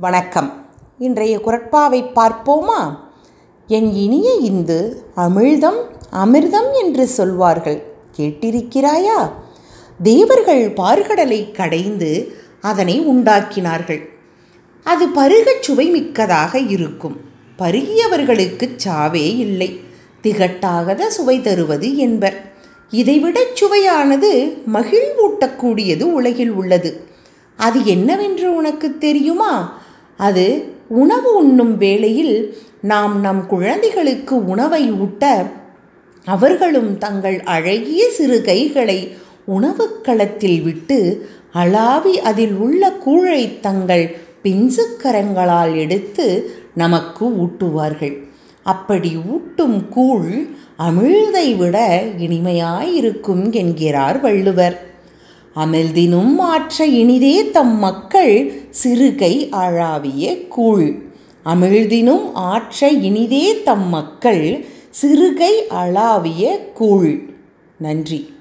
வணக்கம். இன்றைய குரட்பாவை பார்ப்போமா? என் இனிய இந்து அமிழ்தம் அமிர்தம் என்று சொல்வார்கள். கேட்டிருக்கிறாயா? தேவர்கள் பார்கடலை கடைந்து அதனை உண்டாக்கினார்கள். அது பருகச் சுவை மிக்கதாக இருக்கும். பருகியவர்களுக்குச் சாவே இல்லை. திகட்டாகத சுவை தருவது என்பர். இதைவிடச் சுவையானது மகிழ்வூட்டக்கூடியது உலகில் உள்ளது. அது என்னவென்று உனக்கு தெரியுமா? அது உணவு உண்ணும் வேளையில் நாம் நம் குழந்தைகளுக்கு உணவை ஊட்ட அவர்களும் தங்கள் அழகிய சிறு கைகளை உணவுக்களத்தில் விட்டு அளாவி அதில் உள்ள கூழை தங்கள் பிஞ்சுக்கரங்களால் எடுத்து நமக்கு ஊட்டுவார்கள். அப்படி ஊட்டும் கூழ் அமிழ்தை விட இனிமையாயிருக்கும் என்கிறார் வள்ளுவர். அமிழ்தினும் ஆற்ற இனிதே தம் மக்கள் சிறுகை அழாவிய கூழ். அமிழ்தினும் ஆற்ற இனிதே தம் மக்கள் சிறுகை அளாவிய கூழ். நன்றி.